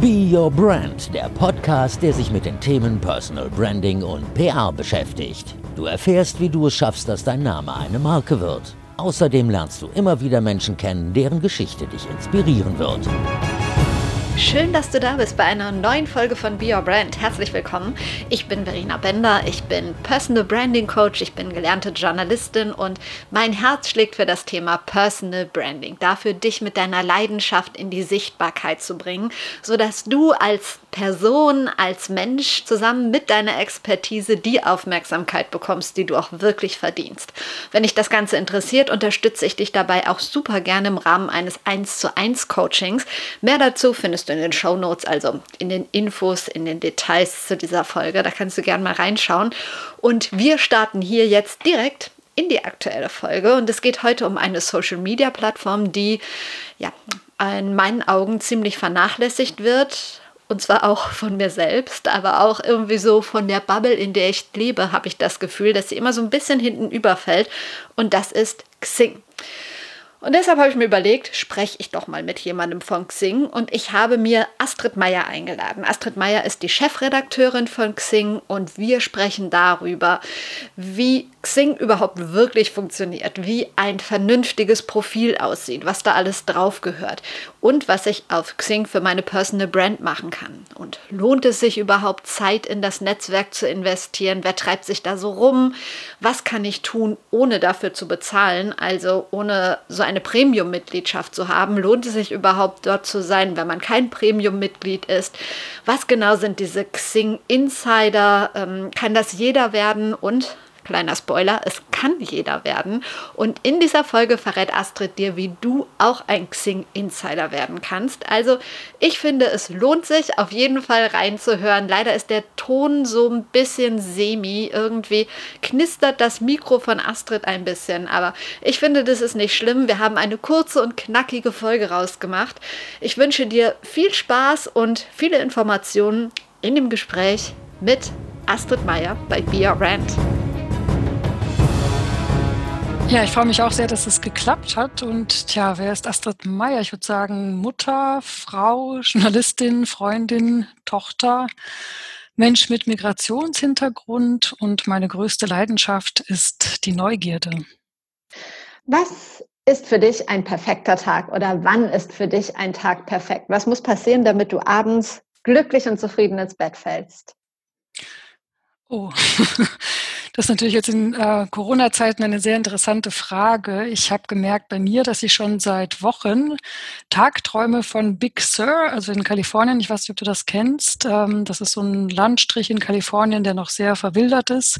Be Your Brand, der Podcast, der sich mit den Themen Personal Branding und PR beschäftigt. Du erfährst, wie du es schaffst, dass dein Name eine Marke wird. Außerdem lernst du immer wieder Menschen kennen, deren Geschichte dich inspirieren wird. Schön, dass du da bist bei einer neuen Folge von Be Your Brand. Herzlich willkommen. Ich bin Verena Bender, ich bin Personal Branding Coach, ich bin gelernte Journalistin und mein Herz schlägt für das Thema Personal Branding. Dafür dich mit deiner Leidenschaft in die Sichtbarkeit zu bringen, sodass du als Person, als Mensch zusammen mit deiner Expertise die Aufmerksamkeit bekommst, die du auch wirklich verdienst. Wenn dich das Ganze interessiert, unterstütze ich dich dabei auch super gerne im Rahmen eines 1 zu 1 Coachings. Mehr dazu findest du in den Show Notes, also in den Infos, in den Details zu dieser Folge. Da kannst du gerne mal reinschauen. Und wir starten hier jetzt direkt in die aktuelle Folge. Und es geht heute um eine Social Media Plattform, die ja in meinen Augen ziemlich vernachlässigt wird. Und zwar auch von mir selbst, aber auch irgendwie so von der Bubble, in der ich lebe, habe ich das Gefühl, dass sie immer so ein bisschen hinten überfällt. Und das ist Xing. Und deshalb habe ich mir überlegt, spreche ich doch mal mit jemandem von Xing und ich habe mir Astrid Meyer eingeladen. Astrid Meyer ist die Chefredakteurin von Xing und wir sprechen darüber, wie Xing überhaupt wirklich funktioniert, wie ein vernünftiges Profil aussieht, was da alles drauf gehört und was ich auf Xing für meine Personal Brand machen kann. Und lohnt es sich überhaupt Zeit in das Netzwerk zu investieren? Wer treibt sich da so rum? Was kann ich tun, ohne dafür zu bezahlen? Also ohne so eine Premium-Mitgliedschaft zu haben? Lohnt es sich überhaupt dort zu sein, wenn man kein Premium-Mitglied ist? Was genau sind diese Xing Insider? Ähm, kann das jeder werden? Und Kleiner Spoiler, es kann jeder werden. Und in dieser Folge verrät Astrid dir, wie du auch ein Xing Insider werden kannst. Also ich finde, es lohnt sich auf jeden Fall reinzuhören. Leider ist der Ton so ein bisschen semi. Irgendwie knistert das Mikro von Astrid ein bisschen. Aber ich finde, das ist nicht schlimm. Wir haben eine kurze und knackige Folge rausgemacht. Ich wünsche dir viel Spaß und viele Informationen in dem Gespräch mit Astrid Meyer bei Be Your Rant. Ja, ich freue mich auch sehr, dass es geklappt hat. Und tja, wer ist Astrid Meyer? Ich würde sagen, Mutter, Frau, Journalistin, Freundin, Tochter, Mensch mit Migrationshintergrund und meine größte Leidenschaft ist die Neugierde. Was ist für dich ein perfekter Tag oder wann ist für dich ein Tag perfekt? Was muss passieren, damit du abends glücklich und zufrieden ins Bett fällst? Oh, Das ist natürlich jetzt in äh, Corona-Zeiten eine sehr interessante Frage. Ich habe gemerkt bei mir, dass ich schon seit Wochen Tagträume von Big Sur, also in Kalifornien, ich weiß nicht, ob du das kennst, ähm, das ist so ein Landstrich in Kalifornien, der noch sehr verwildert ist.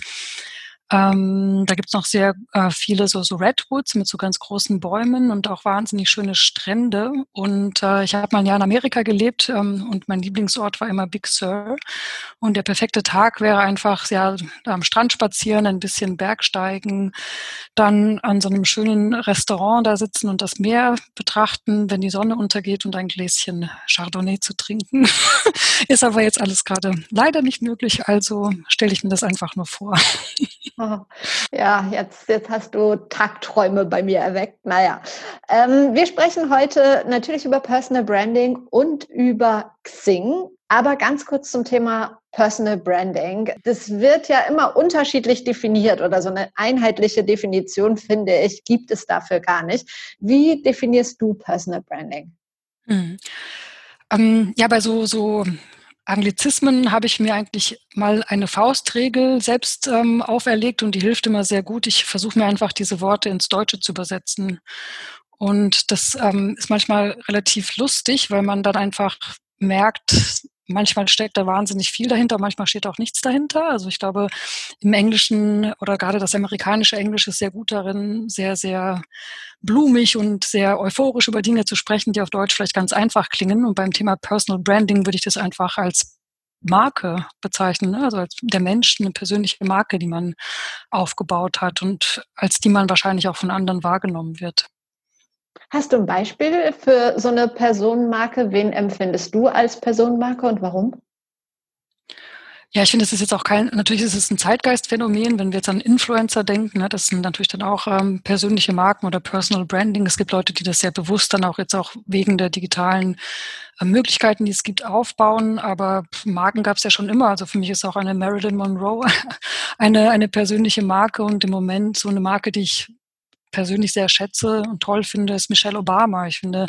Ähm, da gibt's noch sehr äh, viele so, so Redwoods mit so ganz großen Bäumen und auch wahnsinnig schöne Strände. Und äh, ich habe mal ein Jahr in Amerika gelebt ähm, und mein Lieblingsort war immer Big Sur. Und der perfekte Tag wäre einfach ja am Strand spazieren, ein bisschen Bergsteigen, dann an so einem schönen Restaurant da sitzen und das Meer betrachten, wenn die Sonne untergeht und ein Gläschen Chardonnay zu trinken. Ist aber jetzt alles gerade leider nicht möglich, also stelle ich mir das einfach nur vor. Ja, jetzt, jetzt hast du Tagträume bei mir erweckt. Naja, ähm, wir sprechen heute natürlich über Personal Branding und über Xing, aber ganz kurz zum Thema Personal Branding. Das wird ja immer unterschiedlich definiert oder so eine einheitliche Definition, finde ich, gibt es dafür gar nicht. Wie definierst du Personal Branding? Hm. Ähm, ja, bei so, so Anglizismen habe ich mir eigentlich mal eine Faustregel selbst ähm, auferlegt und die hilft immer sehr gut. Ich versuche mir einfach diese Worte ins Deutsche zu übersetzen. Und das ähm, ist manchmal relativ lustig, weil man dann einfach merkt, manchmal steckt da wahnsinnig viel dahinter, manchmal steht auch nichts dahinter. Also ich glaube, im Englischen oder gerade das amerikanische Englisch ist sehr gut darin, sehr, sehr blumig und sehr euphorisch über Dinge zu sprechen, die auf Deutsch vielleicht ganz einfach klingen. Und beim Thema Personal Branding würde ich das einfach als Marke bezeichnen, ne? also als der Mensch eine persönliche Marke, die man aufgebaut hat und als die man wahrscheinlich auch von anderen wahrgenommen wird. Hast du ein Beispiel für so eine Personenmarke? Wen empfindest du als Personenmarke und warum? Ja, ich finde, es ist jetzt auch kein, natürlich ist es ein Zeitgeistphänomen, wenn wir jetzt an Influencer denken, ne, das sind natürlich dann auch ähm, persönliche Marken oder Personal Branding. Es gibt Leute, die das sehr bewusst dann auch jetzt auch wegen der digitalen äh, Möglichkeiten, die es gibt, aufbauen. Aber Marken gab es ja schon immer. Also für mich ist auch eine Marilyn Monroe eine, eine persönliche Marke und im Moment so eine Marke, die ich persönlich sehr schätze und toll finde, ist Michelle Obama. Ich finde,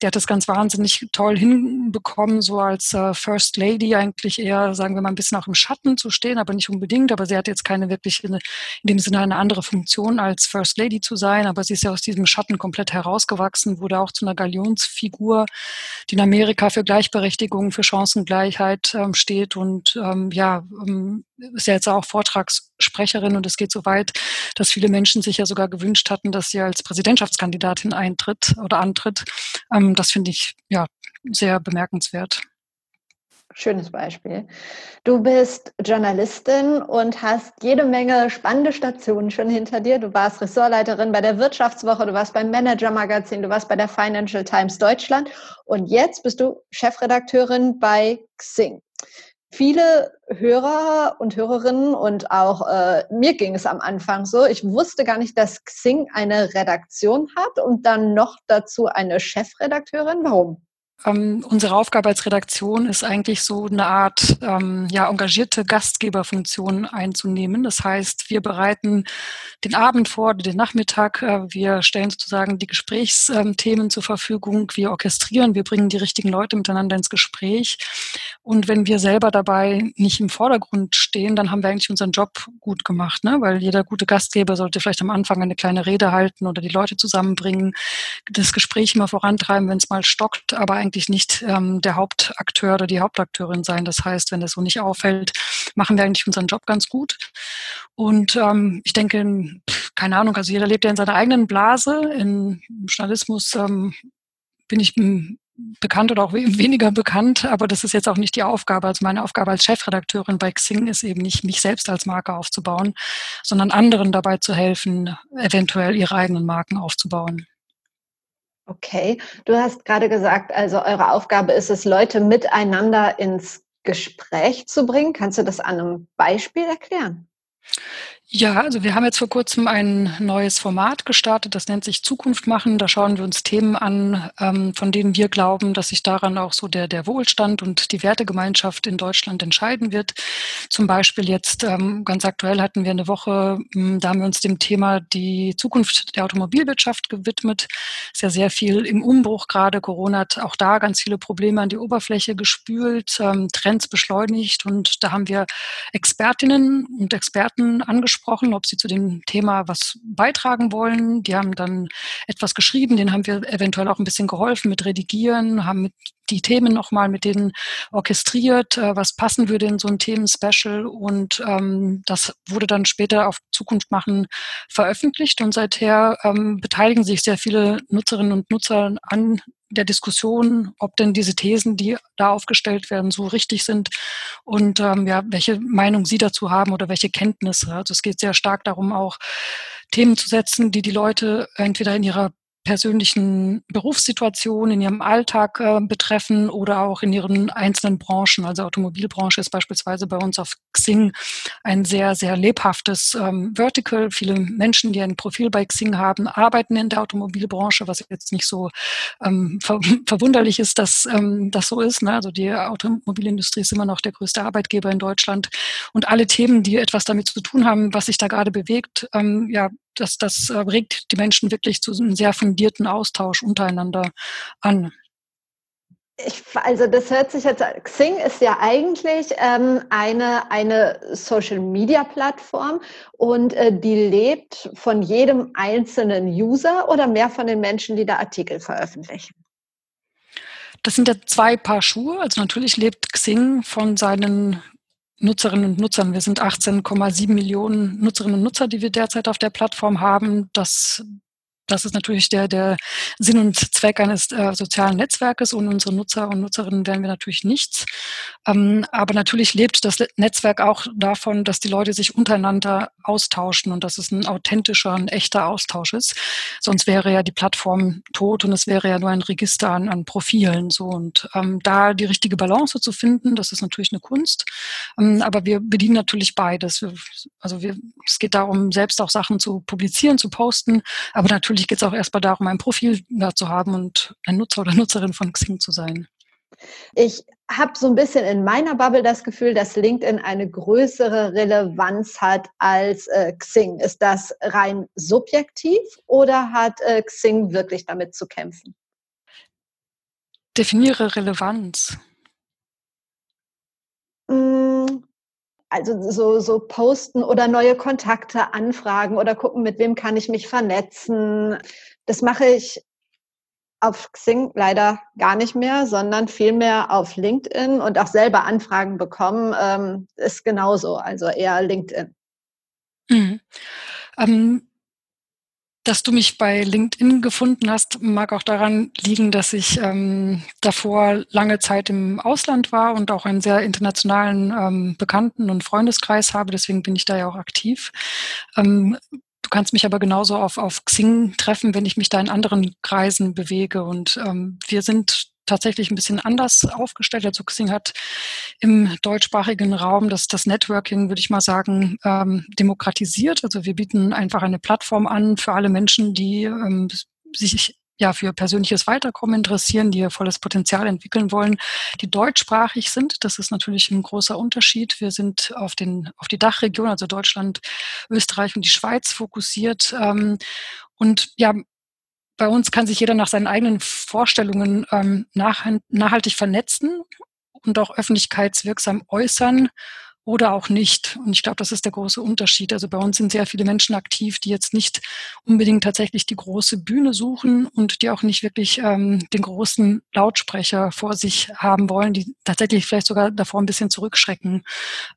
der hat das ganz wahnsinnig toll hinbekommen, so als äh, First Lady eigentlich eher, sagen wir mal, ein bisschen auch im Schatten zu stehen, aber nicht unbedingt. Aber sie hat jetzt keine wirklich in, in dem Sinne eine andere Funktion als First Lady zu sein. Aber sie ist ja aus diesem Schatten komplett herausgewachsen, wurde auch zu einer Galionsfigur, die in Amerika für Gleichberechtigung, für Chancengleichheit ähm, steht und ähm, ja, ähm, ist ja jetzt auch Vortragssprecherin und es geht so weit, dass viele Menschen sich ja sogar gewünscht hatten, dass sie als Präsidentschaftskandidatin eintritt oder antritt. Ähm, das finde ich ja sehr bemerkenswert. Schönes Beispiel. Du bist Journalistin und hast jede Menge spannende Stationen schon hinter dir. Du warst Ressortleiterin bei der Wirtschaftswoche, du warst beim Manager Magazin, du warst bei der Financial Times Deutschland und jetzt bist du Chefredakteurin bei Xing viele Hörer und Hörerinnen und auch äh, mir ging es am Anfang so, ich wusste gar nicht, dass Xing eine Redaktion hat und dann noch dazu eine Chefredakteurin. Warum? Ähm, unsere Aufgabe als Redaktion ist eigentlich so eine Art ähm, ja, engagierte Gastgeberfunktion einzunehmen. Das heißt, wir bereiten den Abend vor, den Nachmittag, äh, wir stellen sozusagen die Gesprächsthemen zur Verfügung, wir orchestrieren, wir bringen die richtigen Leute miteinander ins Gespräch. Und wenn wir selber dabei nicht im Vordergrund stehen, dann haben wir eigentlich unseren Job gut gemacht, ne? weil jeder gute Gastgeber sollte vielleicht am Anfang eine kleine Rede halten oder die Leute zusammenbringen, das Gespräch immer vorantreiben, wenn es mal stockt, aber eigentlich nicht ähm, der Hauptakteur oder die Hauptakteurin sein. Das heißt, wenn das so nicht auffällt, machen wir eigentlich unseren Job ganz gut. Und ähm, ich denke, keine Ahnung, also jeder lebt ja in seiner eigenen Blase. Im Journalismus ähm, bin ich bekannt oder auch weniger bekannt, aber das ist jetzt auch nicht die Aufgabe. Also meine Aufgabe als Chefredakteurin bei Xing ist eben nicht, mich selbst als Marke aufzubauen, sondern anderen dabei zu helfen, eventuell ihre eigenen Marken aufzubauen. Okay, du hast gerade gesagt, also eure Aufgabe ist es, Leute miteinander ins Gespräch zu bringen. Kannst du das an einem Beispiel erklären? Ja, also wir haben jetzt vor kurzem ein neues Format gestartet, das nennt sich Zukunft machen. Da schauen wir uns Themen an, ähm, von denen wir glauben, dass sich daran auch so der, der Wohlstand und die Wertegemeinschaft in Deutschland entscheiden wird. Zum Beispiel jetzt ähm, ganz aktuell hatten wir eine Woche, hm, da haben wir uns dem Thema die Zukunft der Automobilwirtschaft gewidmet. Ist ja sehr viel im Umbruch gerade. Corona hat auch da ganz viele Probleme an die Oberfläche gespült, ähm, Trends beschleunigt und da haben wir Expertinnen und Experten angesprochen angesprochen, ob sie zu dem Thema was beitragen wollen. Die haben dann etwas geschrieben, den haben wir eventuell auch ein bisschen geholfen mit Redigieren, haben mit die Themen nochmal mit denen orchestriert, äh, was passen würde in so ein Themen-Special und ähm, das wurde dann später auf Zukunft machen veröffentlicht und seither ähm, beteiligen sich sehr viele Nutzerinnen und Nutzer an der Diskussion, ob denn diese Thesen, die da aufgestellt werden, so richtig sind und ähm, ja, welche Meinung Sie dazu haben oder welche Kenntnisse. Also es geht sehr stark darum, auch Themen zu setzen, die die Leute entweder in ihrer persönlichen Berufssituation, in ihrem Alltag äh, betreffen oder auch in ihren einzelnen Branchen. Also Automobilbranche ist beispielsweise bei uns auf Xing ein sehr, sehr lebhaftes ähm, Vertical. Viele Menschen, die ein Profil bei Xing haben, arbeiten in der Automobilbranche, was jetzt nicht so ähm, ver verwunderlich ist, dass ähm, das so ist. Ne? Also die Automobilindustrie ist immer noch der größte Arbeitgeber in Deutschland. Und alle Themen, die etwas damit zu tun haben, was sich da gerade bewegt, ähm, ja, das, das äh, regt die Menschen wirklich zu einem sehr fundierten Austausch untereinander an. Ich, also das hört sich jetzt, Xing ist ja eigentlich ähm, eine, eine Social-Media-Plattform und äh, die lebt von jedem einzelnen User oder mehr von den Menschen, die da Artikel veröffentlichen? Das sind ja zwei Paar Schuhe. Also natürlich lebt Xing von seinen Nutzerinnen und Nutzern. Wir sind 18,7 Millionen Nutzerinnen und Nutzer, die wir derzeit auf der Plattform haben. Das das ist natürlich der, der Sinn und Zweck eines äh, sozialen Netzwerkes. Ohne unsere Nutzer und Nutzerinnen wären wir natürlich nichts. Ähm, aber natürlich lebt das Netzwerk auch davon, dass die Leute sich untereinander austauschen und dass es ein authentischer, ein echter Austausch ist. Sonst wäre ja die Plattform tot und es wäre ja nur ein Register an, an Profilen. So und ähm, da die richtige Balance zu finden, das ist natürlich eine Kunst. Ähm, aber wir bedienen natürlich beides. Also wir, es geht darum, selbst auch Sachen zu publizieren, zu posten, aber natürlich natürlich geht es auch erstmal darum, ein Profil da zu haben und ein Nutzer oder Nutzerin von Xing zu sein. Ich habe so ein bisschen in meiner Bubble das Gefühl, dass LinkedIn eine größere Relevanz hat als äh, Xing. Ist das rein subjektiv oder hat äh, Xing wirklich damit zu kämpfen? Definiere Relevanz. Also so, so posten oder neue Kontakte anfragen oder gucken, mit wem kann ich mich vernetzen. Das mache ich auf Xing leider gar nicht mehr, sondern vielmehr auf LinkedIn und auch selber Anfragen bekommen, ähm, ist genauso, also eher LinkedIn. Mhm. Ähm, dass du mich bei LinkedIn gefunden hast, mag auch daran liegen, dass ich ähm, davor lange Zeit im Ausland war und auch einen sehr internationalen ähm, Bekannten- und Freundeskreis habe. Deswegen bin ich da ja auch aktiv. Ähm, du kannst mich aber genauso auf, auf Xing treffen, wenn ich mich da in anderen Kreisen bewege. Und ähm, wir sind tatsächlich ein bisschen anders aufgestellt. Also Xing hat im deutschsprachigen Raum das, das Networking, würde ich mal sagen, ähm, demokratisiert. Also wir bieten einfach eine Plattform an für alle Menschen, die ähm, sich ja für persönliches Weiterkommen interessieren, die ihr volles Potenzial entwickeln wollen, die deutschsprachig sind. Das ist natürlich ein großer Unterschied. Wir sind auf den auf die Dachregion, also Deutschland, Österreich und die Schweiz fokussiert. Ähm, und ja, bei uns kann sich jeder nach seinen eigenen Vorstellungen ähm, nach, nachhaltig vernetzen und auch öffentlichkeitswirksam äußern oder auch nicht. Und ich glaube, das ist der große Unterschied. Also bei uns sind sehr viele Menschen aktiv, die jetzt nicht unbedingt tatsächlich die große Bühne suchen und die auch nicht wirklich ähm, den großen Lautsprecher vor sich haben wollen, die tatsächlich vielleicht sogar davor ein bisschen zurückschrecken.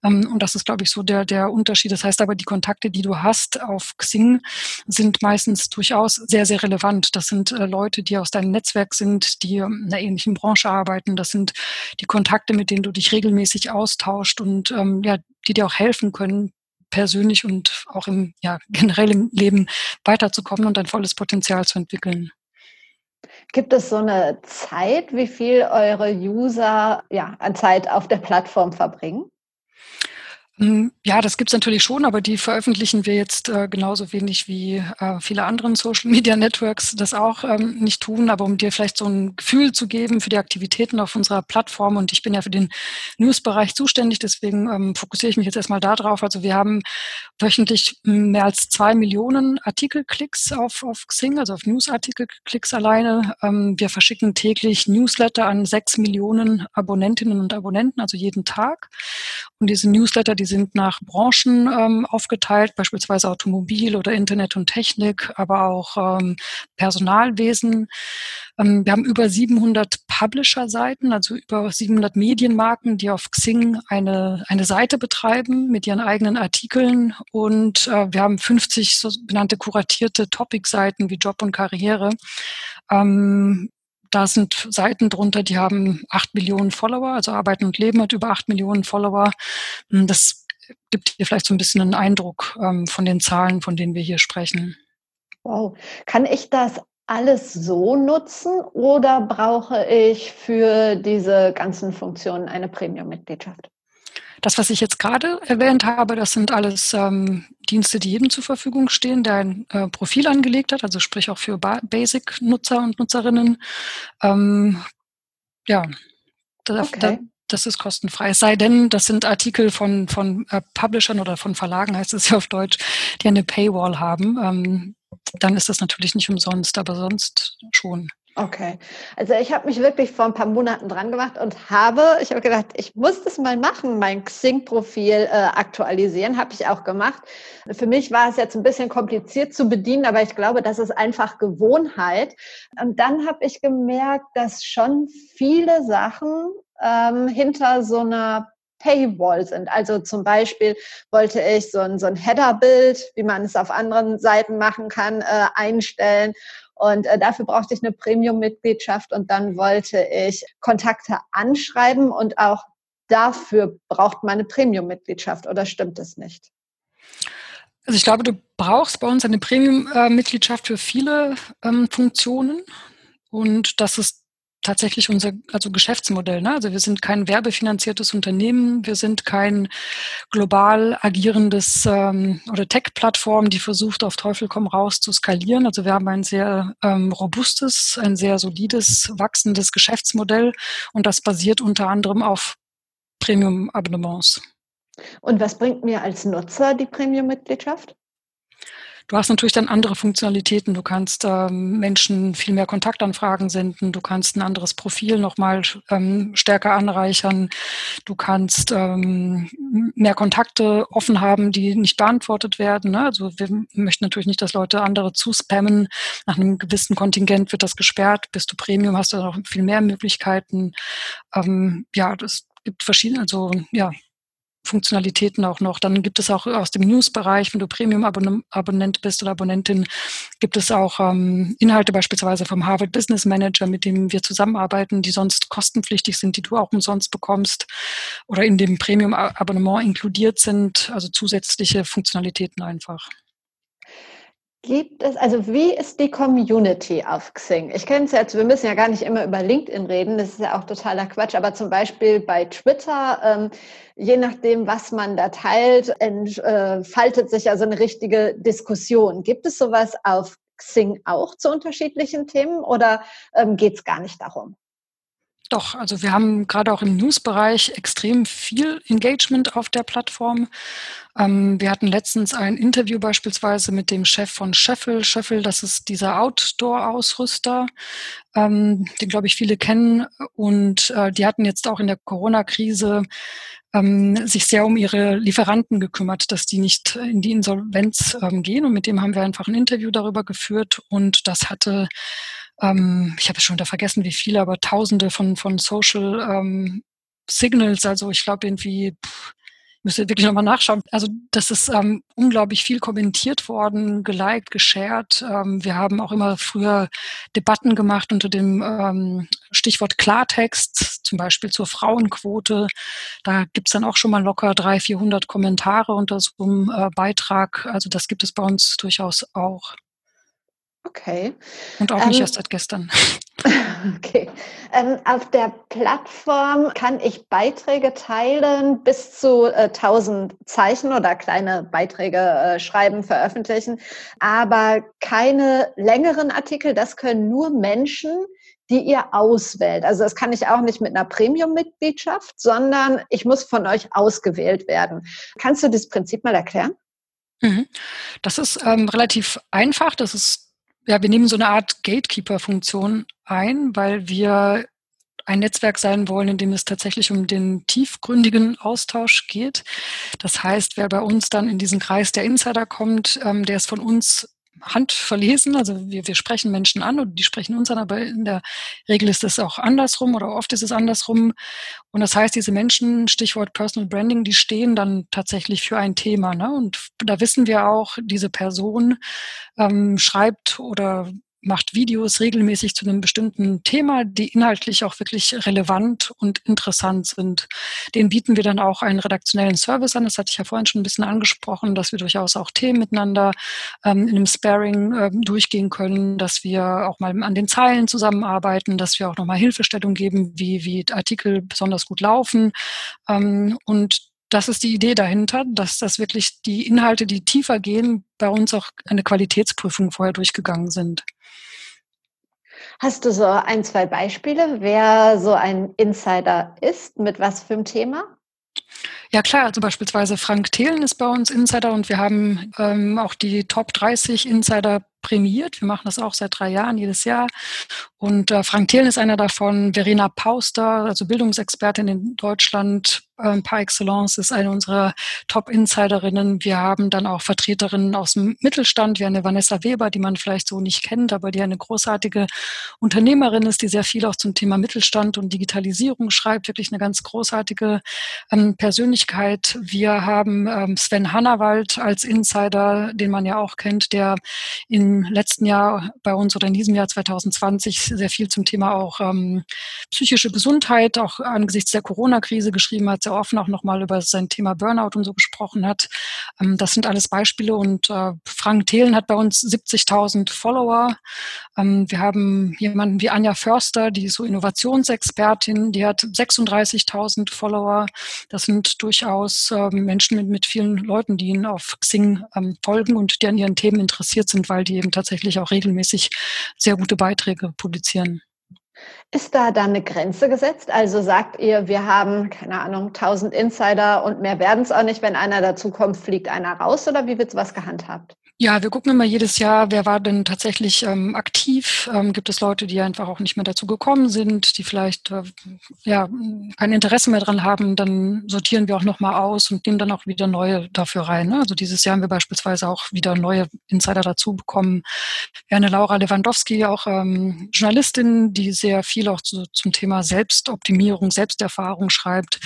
Ähm, und das ist, glaube ich, so der, der Unterschied. Das heißt aber, die Kontakte, die du hast auf Xing, sind meistens durchaus sehr, sehr relevant. Das sind äh, Leute, die aus deinem Netzwerk sind, die in einer ähnlichen Branche arbeiten. Das sind die Kontakte, mit denen du dich regelmäßig austauscht und ähm, ja, die dir auch helfen können, persönlich und auch im ja, generell im Leben weiterzukommen und dein volles Potenzial zu entwickeln. Gibt es so eine Zeit, wie viel eure User ja, an Zeit auf der Plattform verbringen? Hm, ja, das gibt's natürlich schon, aber die veröffentlichen wir jetzt äh, genauso wenig wie äh, viele anderen Social Media Networks das auch ähm, nicht tun. Aber um dir vielleicht so ein Gefühl zu geben für die Aktivitäten auf unserer Plattform und ich bin ja für den News-Bereich zuständig, deswegen ähm, fokussiere ich mich jetzt erstmal darauf. Also wir haben wöchentlich mehr als zwei Millionen Artikelklicks auf, auf Xing, also auf News-Artikelklicks alleine. Ähm, wir verschicken täglich Newsletter an sechs Millionen Abonnentinnen und Abonnenten, also jeden Tag. Und diese Newsletter, die sind nach Branchen ähm, aufgeteilt, beispielsweise Automobil oder Internet und Technik, aber auch ähm, Personalwesen. Ähm, wir haben über 700 Publisher-Seiten, also über 700 Medienmarken, die auf Xing eine, eine Seite betreiben mit ihren eigenen Artikeln. Und äh, wir haben 50 sogenannte kuratierte Topic-Seiten wie Job und Karriere. Ähm, da sind Seiten drunter, die haben acht Millionen Follower, also Arbeiten und Leben hat über acht Millionen Follower. Hm, das gibt dir vielleicht so ein bisschen einen Eindruck ähm, von den Zahlen, von denen wir hier sprechen. Wow. Kann ich das alles so nutzen oder brauche ich für diese ganzen Funktionen eine Premium-Mitgliedschaft? Das, was ich jetzt gerade erwähnt habe, das sind alles ähm, Dienste, die jedem zur Verfügung stehen, der ein äh, Profil angelegt hat, also sprich auch für Basic-Nutzer und Nutzerinnen. Ähm, ja, da, okay. da, das ist kostenfrei. Es sei denn, das sind Artikel von, von äh, Publishern oder von Verlagen, heißt es ja auf Deutsch, die eine Paywall haben. Ähm, dann ist das natürlich nicht umsonst, aber sonst schon. Okay, also ich habe mich wirklich vor ein paar Monaten dran gemacht und habe, ich habe gedacht, ich muss das mal machen, mein Xing-Profil äh, aktualisieren, habe ich auch gemacht. Für mich war es jetzt ein bisschen kompliziert zu bedienen, aber ich glaube, das ist einfach Gewohnheit. Und dann habe ich gemerkt, dass schon viele Sachen ähm, hinter so einer Paywall sind. Also zum Beispiel wollte ich so ein, so ein Header-Bild, wie man es auf anderen Seiten machen kann, äh, einstellen. Und äh, dafür brauchte ich eine Premium-Mitgliedschaft und dann wollte ich Kontakte anschreiben und auch dafür braucht man eine Premium-Mitgliedschaft oder stimmt das nicht? Also ich glaube, du brauchst bei uns eine Premium-Mitgliedschaft für viele ähm, Funktionen und das ist tatsächlich unser also Geschäftsmodell. Ne? Also wir sind kein werbefinanziertes Unternehmen, wir sind kein global agierendes ähm, oder Tech-Plattform, die versucht, auf Teufel komm raus zu skalieren. Also wir haben ein sehr ähm, robustes, ein sehr solides, wachsendes Geschäftsmodell und das basiert unter anderem auf Premium-Abonnements. Und was bringt mir als Nutzer die Premium-Mitgliedschaft? Du hast natürlich dann andere Funktionalitäten. Du kannst ähm, Menschen viel mehr Kontaktanfragen senden. Du kannst ein anderes Profil nochmal ähm, stärker anreichern. Du kannst ähm, mehr Kontakte offen haben, die nicht beantwortet werden. Ne? Also wir möchten natürlich nicht, dass Leute andere zuspammen. Nach einem gewissen Kontingent wird das gesperrt. Bist du Premium, hast du noch viel mehr Möglichkeiten. Ähm, ja, das gibt verschiedene, also ja, Funktionalitäten auch noch. Dann gibt es auch aus dem News-Bereich, wenn du Premium-Abonnent bist oder Abonnentin, gibt es auch ähm, Inhalte beispielsweise vom Harvard Business Manager, mit dem wir zusammenarbeiten, die sonst kostenpflichtig sind, die du auch umsonst bekommst oder in dem Premium-Abonnement inkludiert sind, also zusätzliche Funktionalitäten einfach. Gibt es, also wie ist die Community auf Xing? Ich kenne es jetzt, wir müssen ja gar nicht immer über LinkedIn reden, das ist ja auch totaler Quatsch, aber zum Beispiel bei Twitter, ähm, je nachdem, was man da teilt, entfaltet sich ja so eine richtige Diskussion. Gibt es sowas auf Xing auch zu unterschiedlichen Themen oder ähm, geht es gar nicht darum? Doch, also wir haben gerade auch im News-Bereich extrem viel Engagement auf der Plattform. Ähm, wir hatten letztens ein Interview beispielsweise mit dem Chef von Scheffel. Scheffel, das ist dieser Outdoor-Ausrüster, ähm, den glaube ich viele kennen. Und äh, die hatten jetzt auch in der Corona-Krise ähm, sich sehr um ihre Lieferanten gekümmert, dass die nicht in die Insolvenz ähm, gehen. Und mit dem haben wir einfach ein Interview darüber geführt. Und das hatte ähm, ich habe schon wieder vergessen, wie viele, aber tausende von, von Social ähm, Signals, also ich glaube irgendwie, pff, müsste wirklich nochmal nachschauen. Also das ist ähm, unglaublich viel kommentiert worden, geliked, geshared. Ähm, wir haben auch immer früher Debatten gemacht unter dem ähm, Stichwort Klartext, zum Beispiel zur Frauenquote. Da gibt's dann auch schon mal locker 300, 400 Kommentare unter so einem äh, Beitrag. Also das gibt es bei uns durchaus auch. Okay. Und auch nicht ähm, erst seit gestern. Okay. Ähm, auf der Plattform kann ich Beiträge teilen, bis zu äh, 1000 Zeichen oder kleine Beiträge äh, schreiben, veröffentlichen, aber keine längeren Artikel. Das können nur Menschen, die ihr auswählt. Also das kann ich auch nicht mit einer Premium-Mitgliedschaft, sondern ich muss von euch ausgewählt werden. Kannst du das Prinzip mal erklären? Mhm. Das ist ähm, relativ einfach. Das ist ja, wir nehmen so eine Art Gatekeeper-Funktion ein, weil wir ein Netzwerk sein wollen, in dem es tatsächlich um den tiefgründigen Austausch geht. Das heißt, wer bei uns dann in diesen Kreis der Insider kommt, ähm, der ist von uns handverlesen. Also wir, wir sprechen Menschen an und die sprechen uns an, aber in der Regel ist es auch andersrum oder oft ist es andersrum. Und das heißt, diese Menschen, Stichwort Personal Branding, die stehen dann tatsächlich für ein Thema. Ne? Und da wissen wir auch, diese Person ähm, schreibt oder macht Videos regelmäßig zu einem bestimmten Thema, die inhaltlich auch wirklich relevant und interessant sind. Den bieten wir dann auch einen redaktionellen Service an. Das hatte ich ja vorhin schon ein bisschen angesprochen, dass wir durchaus auch Themen miteinander ähm, in einem Sparing äh, durchgehen können, dass wir auch mal an den Zeilen zusammenarbeiten, dass wir auch nochmal Hilfestellung geben, wie, wie Artikel besonders gut laufen. Ähm, und das ist die Idee dahinter, dass das wirklich die Inhalte, die tiefer gehen, bei uns auch eine Qualitätsprüfung vorher durchgegangen sind. Hast du so ein, zwei Beispiele, wer so ein Insider ist, mit was für einem Thema? Ja klar, also beispielsweise Frank Thelen ist bei uns Insider und wir haben ähm, auch die Top 30 Insider prämiert. Wir machen das auch seit drei Jahren, jedes Jahr. Und äh, Frank Thelen ist einer davon, Verena Pauster, also Bildungsexpertin in Deutschland, äh, par excellence, ist eine unserer Top-Insiderinnen. Wir haben dann auch Vertreterinnen aus dem Mittelstand, wie eine Vanessa Weber, die man vielleicht so nicht kennt, aber die eine großartige Unternehmerin ist, die sehr viel auch zum Thema Mittelstand und Digitalisierung schreibt, wirklich eine ganz großartige ähm, Persönlichkeit. Wir haben ähm, Sven Hannawald als Insider, den man ja auch kennt, der letzten Jahr bei uns oder in diesem Jahr 2020 sehr viel zum Thema auch ähm, psychische Gesundheit, auch angesichts der Corona-Krise geschrieben hat, sehr offen auch nochmal über sein Thema Burnout und so gesprochen hat. Ähm, das sind alles Beispiele und äh, Frank Thelen hat bei uns 70.000 Follower. Ähm, wir haben jemanden wie Anja Förster, die ist so Innovationsexpertin, die hat 36.000 Follower. Das sind durchaus äh, Menschen mit, mit vielen Leuten, die ihn auf Xing ähm, folgen und die an ihren Themen interessiert sind, weil die eben tatsächlich auch regelmäßig sehr gute Beiträge publizieren. Ist da dann eine Grenze gesetzt? Also sagt ihr, wir haben, keine Ahnung, 1000 Insider und mehr werden es auch nicht. Wenn einer dazukommt, fliegt einer raus oder wie wird was gehandhabt? Ja, wir gucken immer jedes Jahr, wer war denn tatsächlich ähm, aktiv. Ähm, gibt es Leute, die einfach auch nicht mehr dazu gekommen sind, die vielleicht äh, ja kein Interesse mehr dran haben, dann sortieren wir auch nochmal aus und nehmen dann auch wieder neue dafür rein. Ne? Also dieses Jahr haben wir beispielsweise auch wieder neue Insider dazu bekommen. Wir haben eine Laura Lewandowski, auch ähm, Journalistin, die sehr viel auch zu, zum Thema Selbstoptimierung, Selbsterfahrung schreibt,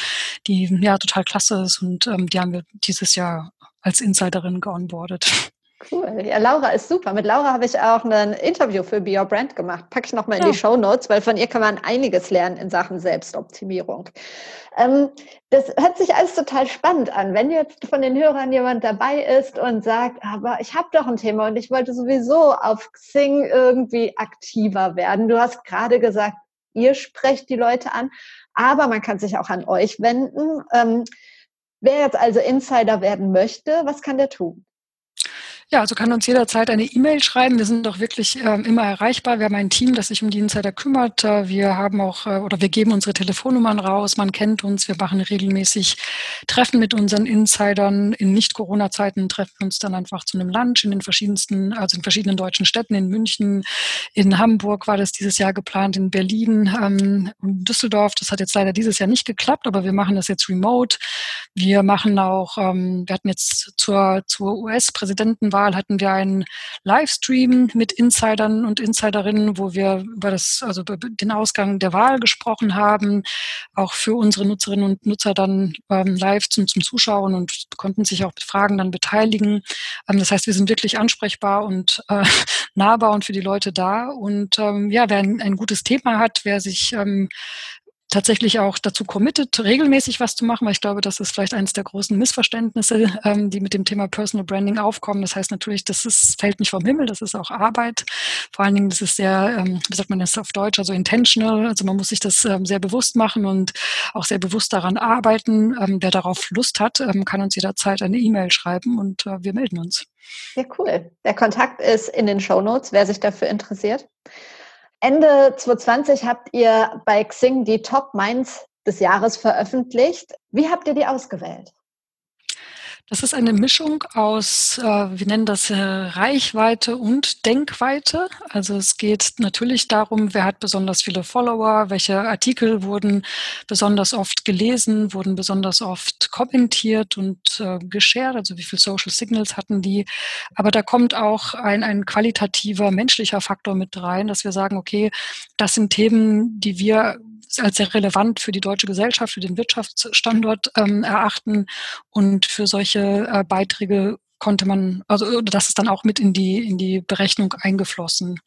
die ja total klasse ist und ähm, die haben wir dieses Jahr als Insiderin geonboardet. Cool. Ja, Laura ist super. Mit Laura habe ich auch ein Interview für Be Your Brand gemacht. Packe ich nochmal in ja. die Show Notes, weil von ihr kann man einiges lernen in Sachen Selbstoptimierung. Ähm, das hört sich alles total spannend an. Wenn jetzt von den Hörern jemand dabei ist und sagt, aber ich habe doch ein Thema und ich wollte sowieso auf Xing irgendwie aktiver werden. Du hast gerade gesagt, ihr sprecht die Leute an, aber man kann sich auch an euch wenden. Ähm, wer jetzt also Insider werden möchte, was kann der tun? Ja, also kann uns jederzeit eine E-Mail schreiben. Wir sind auch wirklich äh, immer erreichbar. Wir haben ein Team, das sich um die Insider kümmert. Äh, wir haben auch äh, oder wir geben unsere Telefonnummern raus. Man kennt uns. Wir machen regelmäßig Treffen mit unseren Insidern. In Nicht-Corona-Zeiten treffen wir uns dann einfach zu einem Lunch in den verschiedensten, also in verschiedenen deutschen Städten, in München, in Hamburg war das dieses Jahr geplant, in Berlin ähm, und Düsseldorf. Das hat jetzt leider dieses Jahr nicht geklappt, aber wir machen das jetzt remote. Wir machen auch, ähm, wir hatten jetzt zur, zur US-Präsidentenwahl Wahl hatten wir einen Livestream mit Insidern und Insiderinnen, wo wir über das, also über den Ausgang der Wahl gesprochen haben, auch für unsere Nutzerinnen und Nutzer dann ähm, live zum, zum Zuschauen und konnten sich auch mit Fragen dann beteiligen. Ähm, das heißt, wir sind wirklich ansprechbar und äh, nahbar und für die Leute da. Und ähm, ja, wer ein, ein gutes Thema hat, wer sich ähm, tatsächlich auch dazu committed, regelmäßig was zu machen, weil ich glaube, das ist vielleicht eines der großen Missverständnisse, ähm, die mit dem Thema Personal Branding aufkommen. Das heißt natürlich, das ist, fällt nicht vom Himmel, das ist auch Arbeit. Vor allen Dingen, das ist sehr, ähm, wie sagt man das auf Deutsch, also intentional. Also man muss sich das ähm, sehr bewusst machen und auch sehr bewusst daran arbeiten. Ähm, wer darauf Lust hat, ähm, kann uns jederzeit eine E-Mail schreiben und äh, wir melden uns. Ja, cool. Der Kontakt ist in den Show Notes, wer sich dafür interessiert. Ende 2020 habt ihr bei Xing die Top Minds des Jahres veröffentlicht. Wie habt ihr die ausgewählt? Das ist eine Mischung aus, äh, wir nennen das äh, Reichweite und Denkweite. Also es geht natürlich darum, wer hat besonders viele Follower, welche Artikel wurden besonders oft gelesen, wurden besonders oft kommentiert und äh, geshared, also wie viele Social Signals hatten die. Aber da kommt auch ein, ein qualitativer menschlicher Faktor mit rein, dass wir sagen, okay, das sind Themen, die wir als sehr relevant für die deutsche Gesellschaft, für den Wirtschaftsstandort ähm, erachten. Und für solche äh, Beiträge konnte man, also das ist dann auch mit in die, in die Berechnung eingeflossen.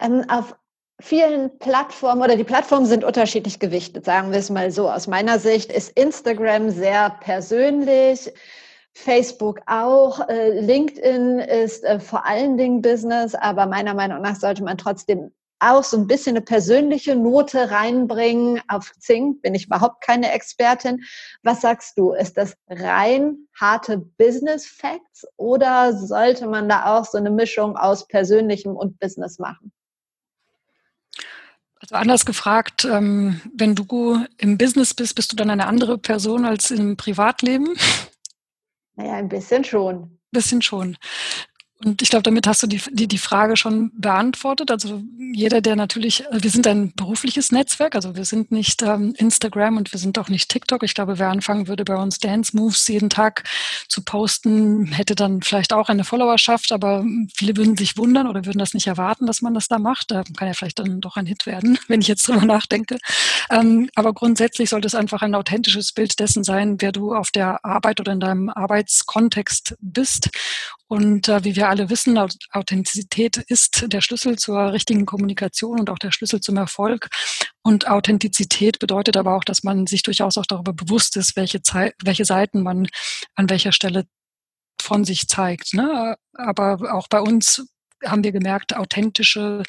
Ähm, auf vielen Plattformen oder die Plattformen sind unterschiedlich gewichtet, sagen wir es mal so. Aus meiner Sicht ist Instagram sehr persönlich. Facebook auch, äh, LinkedIn ist äh, vor allen Dingen Business, aber meiner Meinung nach sollte man trotzdem auch so ein bisschen eine persönliche Note reinbringen. Auf Zing bin ich überhaupt keine Expertin. Was sagst du? Ist das rein harte Business Facts oder sollte man da auch so eine Mischung aus persönlichem und Business machen? Also anders gefragt, ähm, wenn du im Business bist, bist du dann eine andere Person als im Privatleben? Naja, ein bisschen schon. Ein bisschen schon. Und ich glaube, damit hast du die, die, die Frage schon beantwortet. Also jeder, der natürlich, wir sind ein berufliches Netzwerk, also wir sind nicht ähm, Instagram und wir sind auch nicht TikTok. Ich glaube, wer anfangen würde, bei uns Dance Moves jeden Tag zu posten, hätte dann vielleicht auch eine Followerschaft, aber viele würden sich wundern oder würden das nicht erwarten, dass man das da macht. Da kann ja vielleicht dann doch ein Hit werden, wenn ich jetzt drüber nachdenke. Ähm, aber grundsätzlich sollte es einfach ein authentisches Bild dessen sein, wer du auf der Arbeit oder in deinem Arbeitskontext bist. Und äh, wie wir alle wissen, Authentizität ist der Schlüssel zur richtigen Kommunikation und auch der Schlüssel zum Erfolg. Und Authentizität bedeutet aber auch, dass man sich durchaus auch darüber bewusst ist, welche, Zeit, welche Seiten man an welcher Stelle von sich zeigt. Ne? Aber auch bei uns haben wir gemerkt, authentische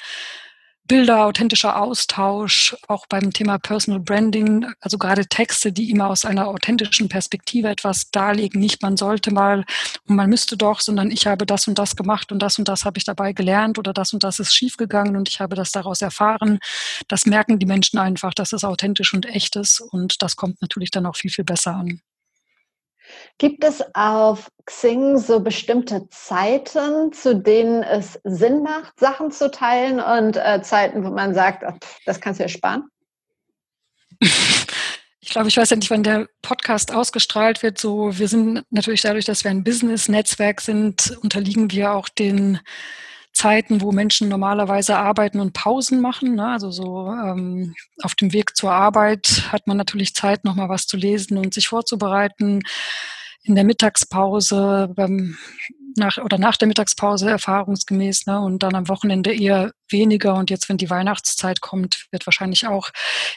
Bilder, authentischer Austausch, auch beim Thema Personal Branding, also gerade Texte, die immer aus einer authentischen Perspektive etwas darlegen. Nicht man sollte mal und man müsste doch, sondern ich habe das und das gemacht und das und das habe ich dabei gelernt oder das und das ist schiefgegangen und ich habe das daraus erfahren. Das merken die Menschen einfach, dass es authentisch und echt ist und das kommt natürlich dann auch viel, viel besser an. Gibt es auf Xing so bestimmte Zeiten, zu denen es Sinn macht, Sachen zu teilen und äh, Zeiten, wo man sagt, das kannst du ja sparen? Ich glaube, ich weiß ja nicht, wann der Podcast ausgestrahlt wird. So, wir sind natürlich dadurch, dass wir ein Business-Netzwerk sind, unterliegen wir auch den Zeiten, wo Menschen normalerweise arbeiten und Pausen machen. Ne? Also so ähm, auf dem Weg zur Arbeit hat man natürlich Zeit, nochmal was zu lesen und sich vorzubereiten. In der Mittagspause, beim nach oder nach der Mittagspause erfahrungsgemäß ne, und dann am Wochenende eher weniger. Und jetzt, wenn die Weihnachtszeit kommt, wird wahrscheinlich auch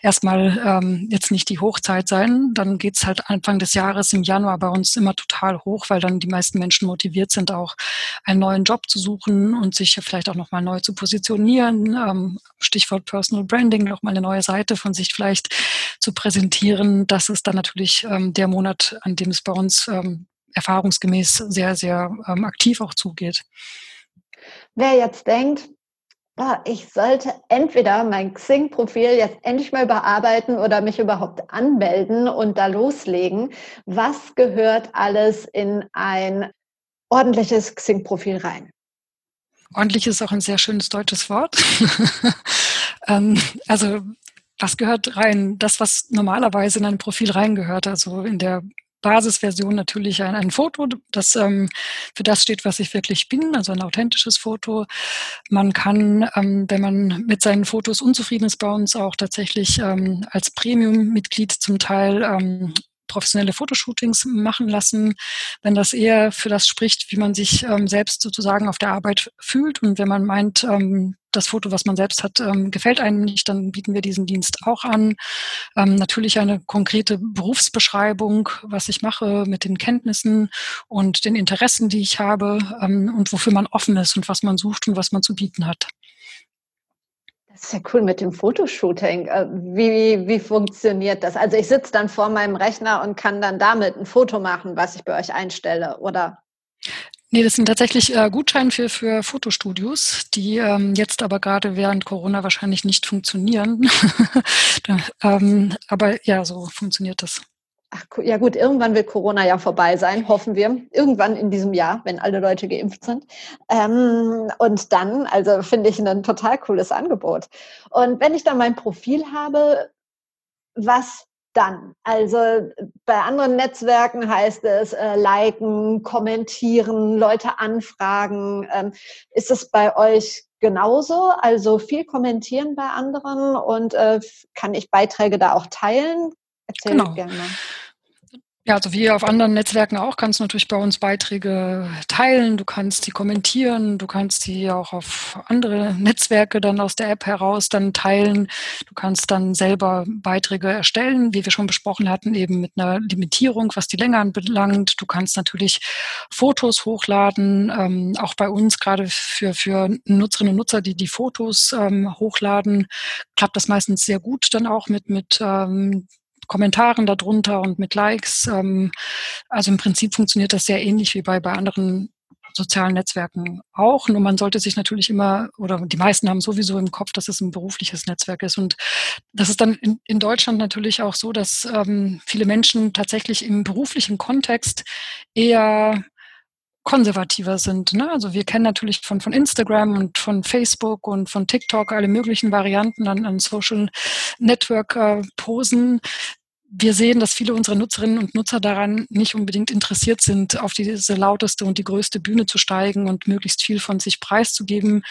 erstmal ähm, jetzt nicht die Hochzeit sein. Dann geht's halt Anfang des Jahres im Januar bei uns immer total hoch, weil dann die meisten Menschen motiviert sind, auch einen neuen Job zu suchen und sich vielleicht auch nochmal neu zu positionieren. Ähm, Stichwort Personal Branding, nochmal eine neue Seite von sich vielleicht zu präsentieren. Das ist dann natürlich ähm, der Monat, an dem es bei uns ähm, erfahrungsgemäß sehr, sehr ähm, aktiv auch zugeht. Wer jetzt denkt, ich sollte entweder mein Xing-Profil jetzt endlich mal überarbeiten oder mich überhaupt anmelden und da loslegen. Was gehört alles in ein ordentliches Xing-Profil rein? Ordentlich ist auch ein sehr schönes deutsches Wort. ähm, also was gehört rein? Das, was normalerweise in ein Profil reingehört. Also in der Basisversion natürlich ein, ein Foto, das ähm, für das steht, was ich wirklich bin, also ein authentisches Foto. Man kann, ähm, wenn man mit seinen Fotos unzufrieden ist bei uns, auch tatsächlich ähm, als Premium-Mitglied zum Teil ähm, professionelle Fotoshootings machen lassen, wenn das eher für das spricht, wie man sich ähm, selbst sozusagen auf der Arbeit fühlt und wenn man meint, ähm, das Foto, was man selbst hat, ähm, gefällt einem nicht, dann bieten wir diesen Dienst auch an. Ähm, natürlich eine konkrete Berufsbeschreibung, was ich mache mit den Kenntnissen und den Interessen, die ich habe ähm, und wofür man offen ist und was man sucht und was man zu bieten hat. Das ist ja cool mit dem Fotoshooting. Äh, wie, wie funktioniert das? Also ich sitze dann vor meinem Rechner und kann dann damit ein Foto machen, was ich bei euch einstelle, oder? Nee, das sind tatsächlich äh, Gutscheine für, für Fotostudios, die ähm, jetzt aber gerade während Corona wahrscheinlich nicht funktionieren. ähm, aber ja, so funktioniert das. Ach, ja gut, irgendwann wird Corona ja vorbei sein, hoffen wir. Irgendwann in diesem Jahr, wenn alle Leute geimpft sind. Ähm, und dann, also finde ich ein total cooles Angebot. Und wenn ich dann mein Profil habe, was dann? Also bei anderen Netzwerken heißt es äh, liken, kommentieren, Leute anfragen. Ähm, ist es bei euch genauso? Also viel kommentieren bei anderen und äh, kann ich Beiträge da auch teilen? Erzähl genau. gerne. Ja, also wie auf anderen Netzwerken auch, kannst du natürlich bei uns Beiträge teilen, du kannst die kommentieren, du kannst die auch auf andere Netzwerke dann aus der App heraus dann teilen. Du kannst dann selber Beiträge erstellen, wie wir schon besprochen hatten, eben mit einer Limitierung, was die Länge anbelangt. Du kannst natürlich Fotos hochladen, ähm, auch bei uns gerade für, für Nutzerinnen und Nutzer, die die Fotos ähm, hochladen, klappt das meistens sehr gut dann auch mit, mit ähm, Kommentaren darunter und mit Likes. Ähm, also im Prinzip funktioniert das sehr ähnlich wie bei, bei anderen sozialen Netzwerken auch. Nur man sollte sich natürlich immer, oder die meisten haben sowieso im Kopf, dass es ein berufliches Netzwerk ist. Und das ist dann in, in Deutschland natürlich auch so, dass ähm, viele Menschen tatsächlich im beruflichen Kontext eher konservativer sind. Ne? Also wir kennen natürlich von, von Instagram und von Facebook und von TikTok alle möglichen Varianten an, an Social Network äh, Posen wir sehen, dass viele unserer Nutzerinnen und Nutzer daran nicht unbedingt interessiert sind, auf diese lauteste und die größte Bühne zu steigen und möglichst viel von sich preiszugeben.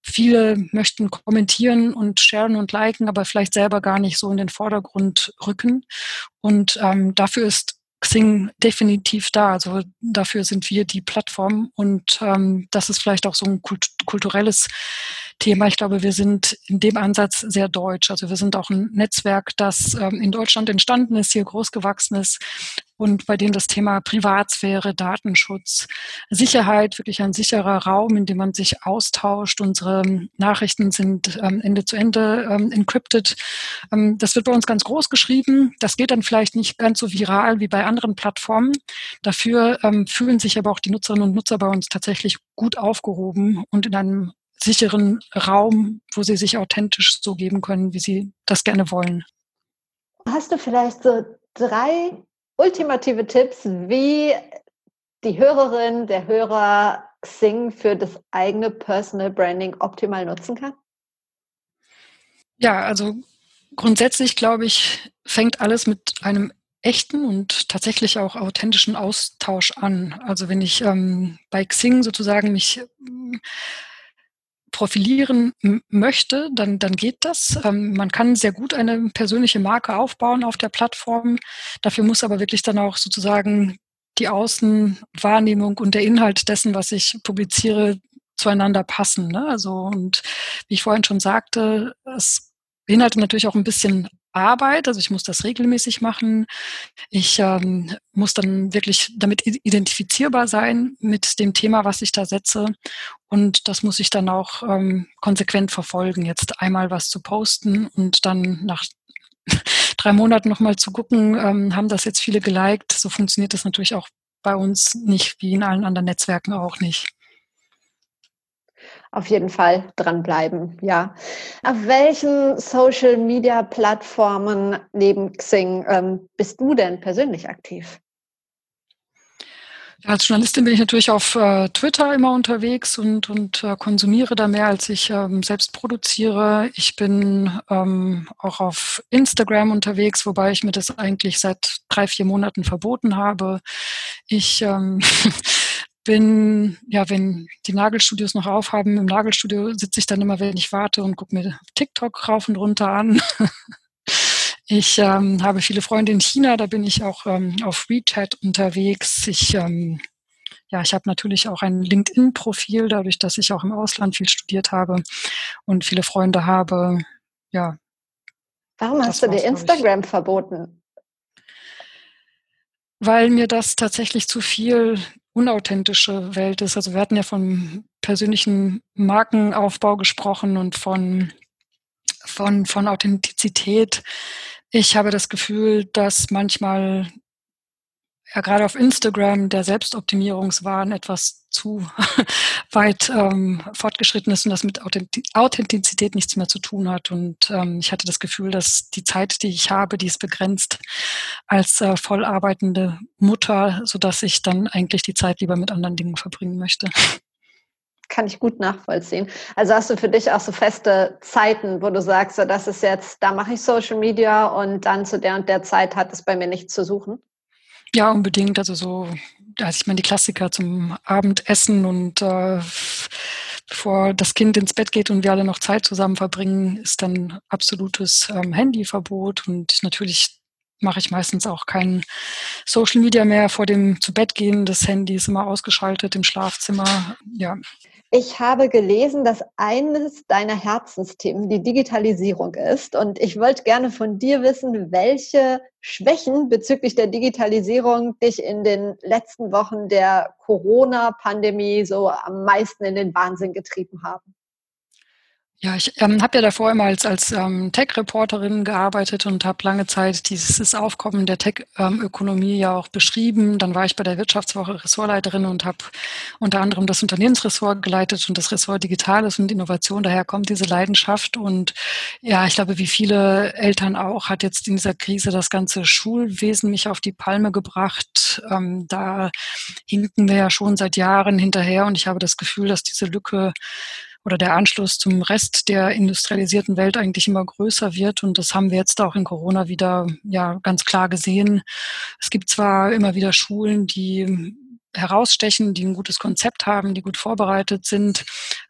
Viele möchten kommentieren und sharen und liken, aber vielleicht selber gar nicht so in den Vordergrund rücken. Und ähm, dafür ist Xing definitiv da. Also dafür sind wir die Plattform und ähm, das ist vielleicht auch so ein kult kulturelles Thema. Ich glaube, wir sind in dem Ansatz sehr deutsch. Also wir sind auch ein Netzwerk, das ähm, in Deutschland entstanden ist, hier groß gewachsen ist und bei dem das Thema Privatsphäre, Datenschutz, Sicherheit, wirklich ein sicherer Raum, in dem man sich austauscht. Unsere Nachrichten sind ähm, Ende zu Ende ähm, encrypted. Das wird bei uns ganz groß geschrieben. Das geht dann vielleicht nicht ganz so viral wie bei anderen Plattformen. Dafür fühlen sich aber auch die Nutzerinnen und Nutzer bei uns tatsächlich gut aufgehoben und in einem sicheren Raum, wo sie sich authentisch so geben können, wie sie das gerne wollen. Hast du vielleicht so drei ultimative Tipps, wie die Hörerin, der Hörer Xing für das eigene Personal Branding optimal nutzen kann? Ja, also grundsätzlich glaube ich, fängt alles mit einem echten und tatsächlich auch authentischen Austausch an. Also wenn ich ähm, bei Xing sozusagen mich profilieren möchte, dann, dann geht das. Ähm, man kann sehr gut eine persönliche Marke aufbauen auf der Plattform. Dafür muss aber wirklich dann auch sozusagen die Außenwahrnehmung und der Inhalt dessen, was ich publiziere, zueinander passen. Ne? Also, und wie ich vorhin schon sagte, es beinhaltet natürlich auch ein bisschen Arbeit, also ich muss das regelmäßig machen. Ich ähm, muss dann wirklich damit identifizierbar sein mit dem Thema, was ich da setze. Und das muss ich dann auch ähm, konsequent verfolgen. Jetzt einmal was zu posten und dann nach drei Monaten nochmal zu gucken, ähm, haben das jetzt viele geliked. So funktioniert das natürlich auch bei uns nicht, wie in allen anderen Netzwerken auch nicht auf jeden Fall dranbleiben, ja. Auf welchen Social Media Plattformen neben Xing ähm, bist du denn persönlich aktiv? Als Journalistin bin ich natürlich auf äh, Twitter immer unterwegs und, und äh, konsumiere da mehr, als ich ähm, selbst produziere. Ich bin ähm, auch auf Instagram unterwegs, wobei ich mir das eigentlich seit drei, vier Monaten verboten habe. Ich ähm, bin, ja, wenn die Nagelstudios noch aufhaben, im Nagelstudio sitze ich dann immer, wenn ich warte und gucke mir TikTok rauf und runter an. ich ähm, habe viele Freunde in China, da bin ich auch ähm, auf WeChat unterwegs. Ich, ähm, ja, ich habe natürlich auch ein LinkedIn-Profil, dadurch, dass ich auch im Ausland viel studiert habe und viele Freunde habe. Ja. Warum hast du dir Instagram verboten? Weil mir das tatsächlich zu viel unauthentische Welt ist. Also wir hatten ja von persönlichen Markenaufbau gesprochen und von, von, von Authentizität. Ich habe das Gefühl, dass manchmal ja gerade auf Instagram der Selbstoptimierungswahn etwas zu weit ähm, fortgeschritten ist und das mit Authentizität nichts mehr zu tun hat. Und ähm, ich hatte das Gefühl, dass die Zeit, die ich habe, die ist begrenzt als äh, voll arbeitende Mutter, sodass ich dann eigentlich die Zeit lieber mit anderen Dingen verbringen möchte. Kann ich gut nachvollziehen. Also hast du für dich auch so feste Zeiten, wo du sagst, so, das ist jetzt, da mache ich Social Media und dann zu der und der Zeit hat es bei mir nichts zu suchen? Ja, unbedingt. Also so, also ich meine, die Klassiker zum Abendessen und äh, bevor das Kind ins Bett geht und wir alle noch Zeit zusammen verbringen, ist dann absolutes ähm, Handyverbot und natürlich mache ich meistens auch kein Social Media mehr vor dem zu Bett gehen. Das Handy ist immer ausgeschaltet im Schlafzimmer. Ja, ich habe gelesen, dass eines deiner Herzensthemen die Digitalisierung ist. Und ich wollte gerne von dir wissen, welche Schwächen bezüglich der Digitalisierung dich in den letzten Wochen der Corona-Pandemie so am meisten in den Wahnsinn getrieben haben. Ja, ich ähm, habe ja davor immer als, als ähm, Tech-Reporterin gearbeitet und habe lange Zeit dieses Aufkommen der Tech-Ökonomie ja auch beschrieben. Dann war ich bei der Wirtschaftswoche Ressortleiterin und habe unter anderem das Unternehmensressort geleitet und das Ressort Digitales und Innovation. Daher kommt diese Leidenschaft. Und ja, ich glaube, wie viele Eltern auch, hat jetzt in dieser Krise das ganze Schulwesen mich auf die Palme gebracht. Ähm, da hinken wir ja schon seit Jahren hinterher und ich habe das Gefühl, dass diese Lücke oder der Anschluss zum Rest der industrialisierten Welt eigentlich immer größer wird. Und das haben wir jetzt auch in Corona wieder ja ganz klar gesehen. Es gibt zwar immer wieder Schulen, die herausstechen, die ein gutes Konzept haben, die gut vorbereitet sind.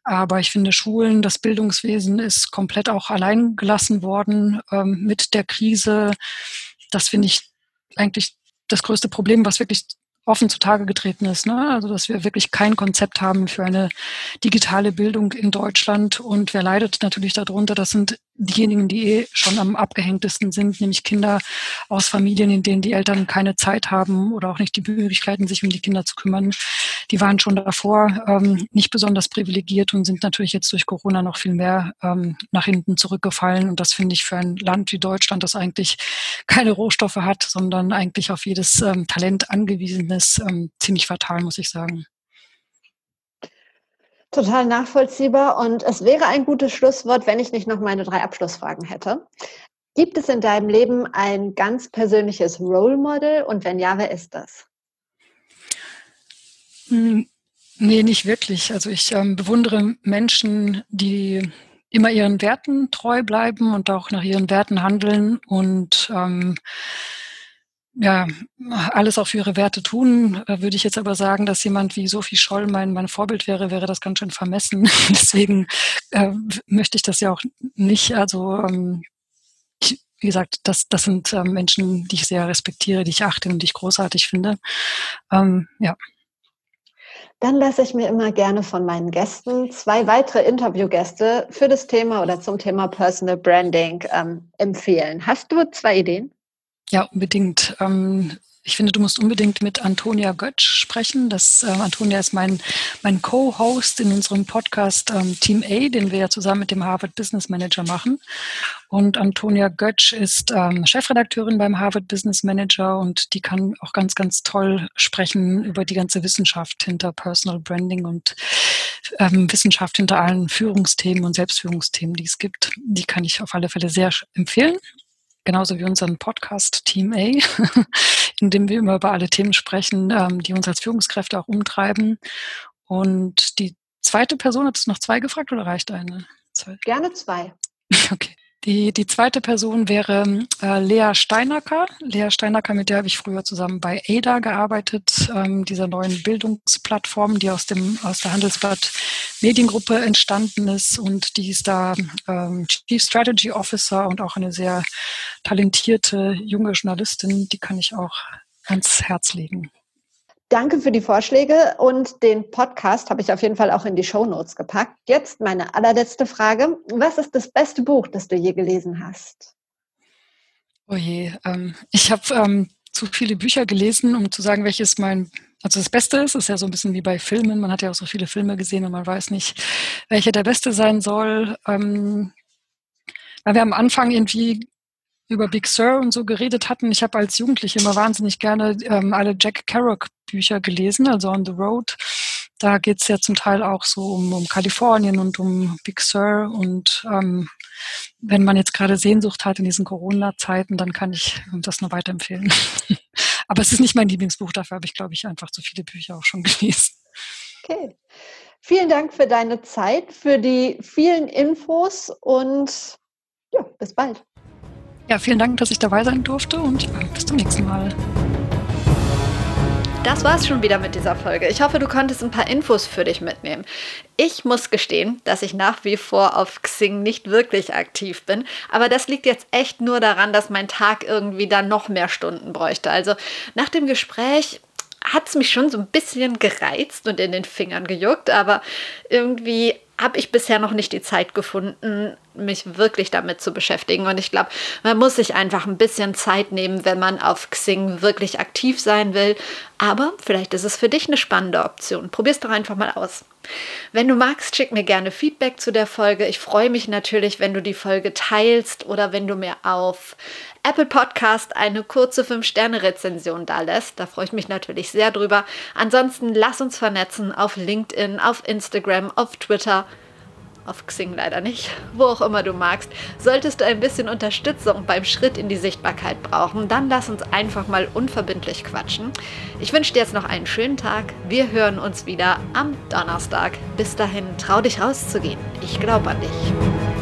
Aber ich finde, Schulen, das Bildungswesen ist komplett auch allein gelassen worden ähm, mit der Krise. Das finde ich eigentlich das größte Problem, was wirklich offen zutage getreten ist. Ne? Also dass wir wirklich kein Konzept haben für eine digitale Bildung in Deutschland. Und wer leidet natürlich darunter? Das sind diejenigen, die eh schon am abgehängtesten sind, nämlich Kinder aus Familien, in denen die Eltern keine Zeit haben oder auch nicht die Möglichkeiten, sich um die Kinder zu kümmern. Die waren schon davor ähm, nicht besonders privilegiert und sind natürlich jetzt durch Corona noch viel mehr ähm, nach hinten zurückgefallen. Und das finde ich für ein Land wie Deutschland, das eigentlich keine Rohstoffe hat, sondern eigentlich auf jedes ähm, Talent angewiesen ist, ähm, ziemlich fatal, muss ich sagen. Total nachvollziehbar und es wäre ein gutes Schlusswort, wenn ich nicht noch meine drei Abschlussfragen hätte. Gibt es in deinem Leben ein ganz persönliches Role Model und wenn ja, wer ist das? Hm, nee, nicht wirklich. Also ich ähm, bewundere Menschen, die immer ihren Werten treu bleiben und auch nach ihren Werten handeln und ähm, ja, alles auch für ihre Werte tun. Äh, würde ich jetzt aber sagen, dass jemand wie Sophie Scholl mein, mein Vorbild wäre, wäre das ganz schön vermessen. Deswegen äh, möchte ich das ja auch nicht. Also ähm, ich, wie gesagt, das, das sind ähm, Menschen, die ich sehr respektiere, die ich achte und die ich großartig finde. Ähm, ja. Dann lasse ich mir immer gerne von meinen Gästen zwei weitere Interviewgäste für das Thema oder zum Thema Personal Branding ähm, empfehlen. Hast du zwei Ideen? Ja, unbedingt. Ähm, ich finde, du musst unbedingt mit Antonia Götsch sprechen. Das, äh, Antonia ist mein, mein Co-Host in unserem Podcast ähm, Team A, den wir ja zusammen mit dem Harvard Business Manager machen. Und Antonia Götsch ist ähm, Chefredakteurin beim Harvard Business Manager und die kann auch ganz, ganz toll sprechen über die ganze Wissenschaft hinter Personal Branding und ähm, Wissenschaft hinter allen Führungsthemen und Selbstführungsthemen, die es gibt. Die kann ich auf alle Fälle sehr empfehlen genauso wie unseren Podcast Team A, in dem wir immer über alle Themen sprechen, ähm, die uns als Führungskräfte auch umtreiben. Und die zweite Person, hat es noch zwei gefragt oder reicht eine? Zwei? Gerne zwei. Okay. Die, die zweite Person wäre äh, Lea Steinacker. Lea Steinacker, mit der habe ich früher zusammen bei ADA gearbeitet, ähm, dieser neuen Bildungsplattform, die aus, dem, aus der Handelsblatt Mediengruppe entstanden ist. Und die ist da ähm, Chief Strategy Officer und auch eine sehr talentierte junge Journalistin. Die kann ich auch ans Herz legen. Danke für die Vorschläge und den Podcast habe ich auf jeden Fall auch in die Show Notes gepackt. Jetzt meine allerletzte Frage. Was ist das beste Buch, das du je gelesen hast? Oh je, ähm, ich habe ähm, zu viele Bücher gelesen, um zu sagen, welches mein, also das Beste ist, ist ja so ein bisschen wie bei Filmen. Man hat ja auch so viele Filme gesehen und man weiß nicht, welcher der Beste sein soll. Ähm, weil wir am Anfang irgendwie über Big Sur und so geredet hatten. Ich habe als Jugendliche immer wahnsinnig gerne ähm, alle Jack Kerouac Bücher gelesen, also On the Road. Da geht es ja zum Teil auch so um, um Kalifornien und um Big Sur. Und ähm, wenn man jetzt gerade Sehnsucht hat in diesen Corona-Zeiten, dann kann ich das nur weiterempfehlen. Aber es ist nicht mein Lieblingsbuch, dafür habe ich, glaube ich, einfach zu viele Bücher auch schon gelesen. Okay. Vielen Dank für deine Zeit, für die vielen Infos und ja, bis bald. Ja, vielen Dank, dass ich dabei sein durfte und bis zum nächsten Mal. Das war's schon wieder mit dieser Folge. Ich hoffe, du konntest ein paar Infos für dich mitnehmen. Ich muss gestehen, dass ich nach wie vor auf Xing nicht wirklich aktiv bin, aber das liegt jetzt echt nur daran, dass mein Tag irgendwie dann noch mehr Stunden bräuchte. Also nach dem Gespräch hat es mich schon so ein bisschen gereizt und in den Fingern gejuckt, aber irgendwie habe ich bisher noch nicht die Zeit gefunden, mich wirklich damit zu beschäftigen. Und ich glaube, man muss sich einfach ein bisschen Zeit nehmen, wenn man auf Xing wirklich aktiv sein will. Aber vielleicht ist es für dich eine spannende Option. Probier's doch einfach mal aus. Wenn du magst, schick mir gerne Feedback zu der Folge. Ich freue mich natürlich, wenn du die Folge teilst oder wenn du mir auf Apple Podcast eine kurze 5-Sterne-Rezension da lässt. Da freue ich mich natürlich sehr drüber. Ansonsten lass uns vernetzen auf LinkedIn, auf Instagram, auf Twitter auf Xing leider nicht, wo auch immer du magst. Solltest du ein bisschen Unterstützung beim Schritt in die Sichtbarkeit brauchen, dann lass uns einfach mal unverbindlich quatschen. Ich wünsche dir jetzt noch einen schönen Tag. Wir hören uns wieder am Donnerstag. Bis dahin, trau dich rauszugehen. Ich glaube an dich.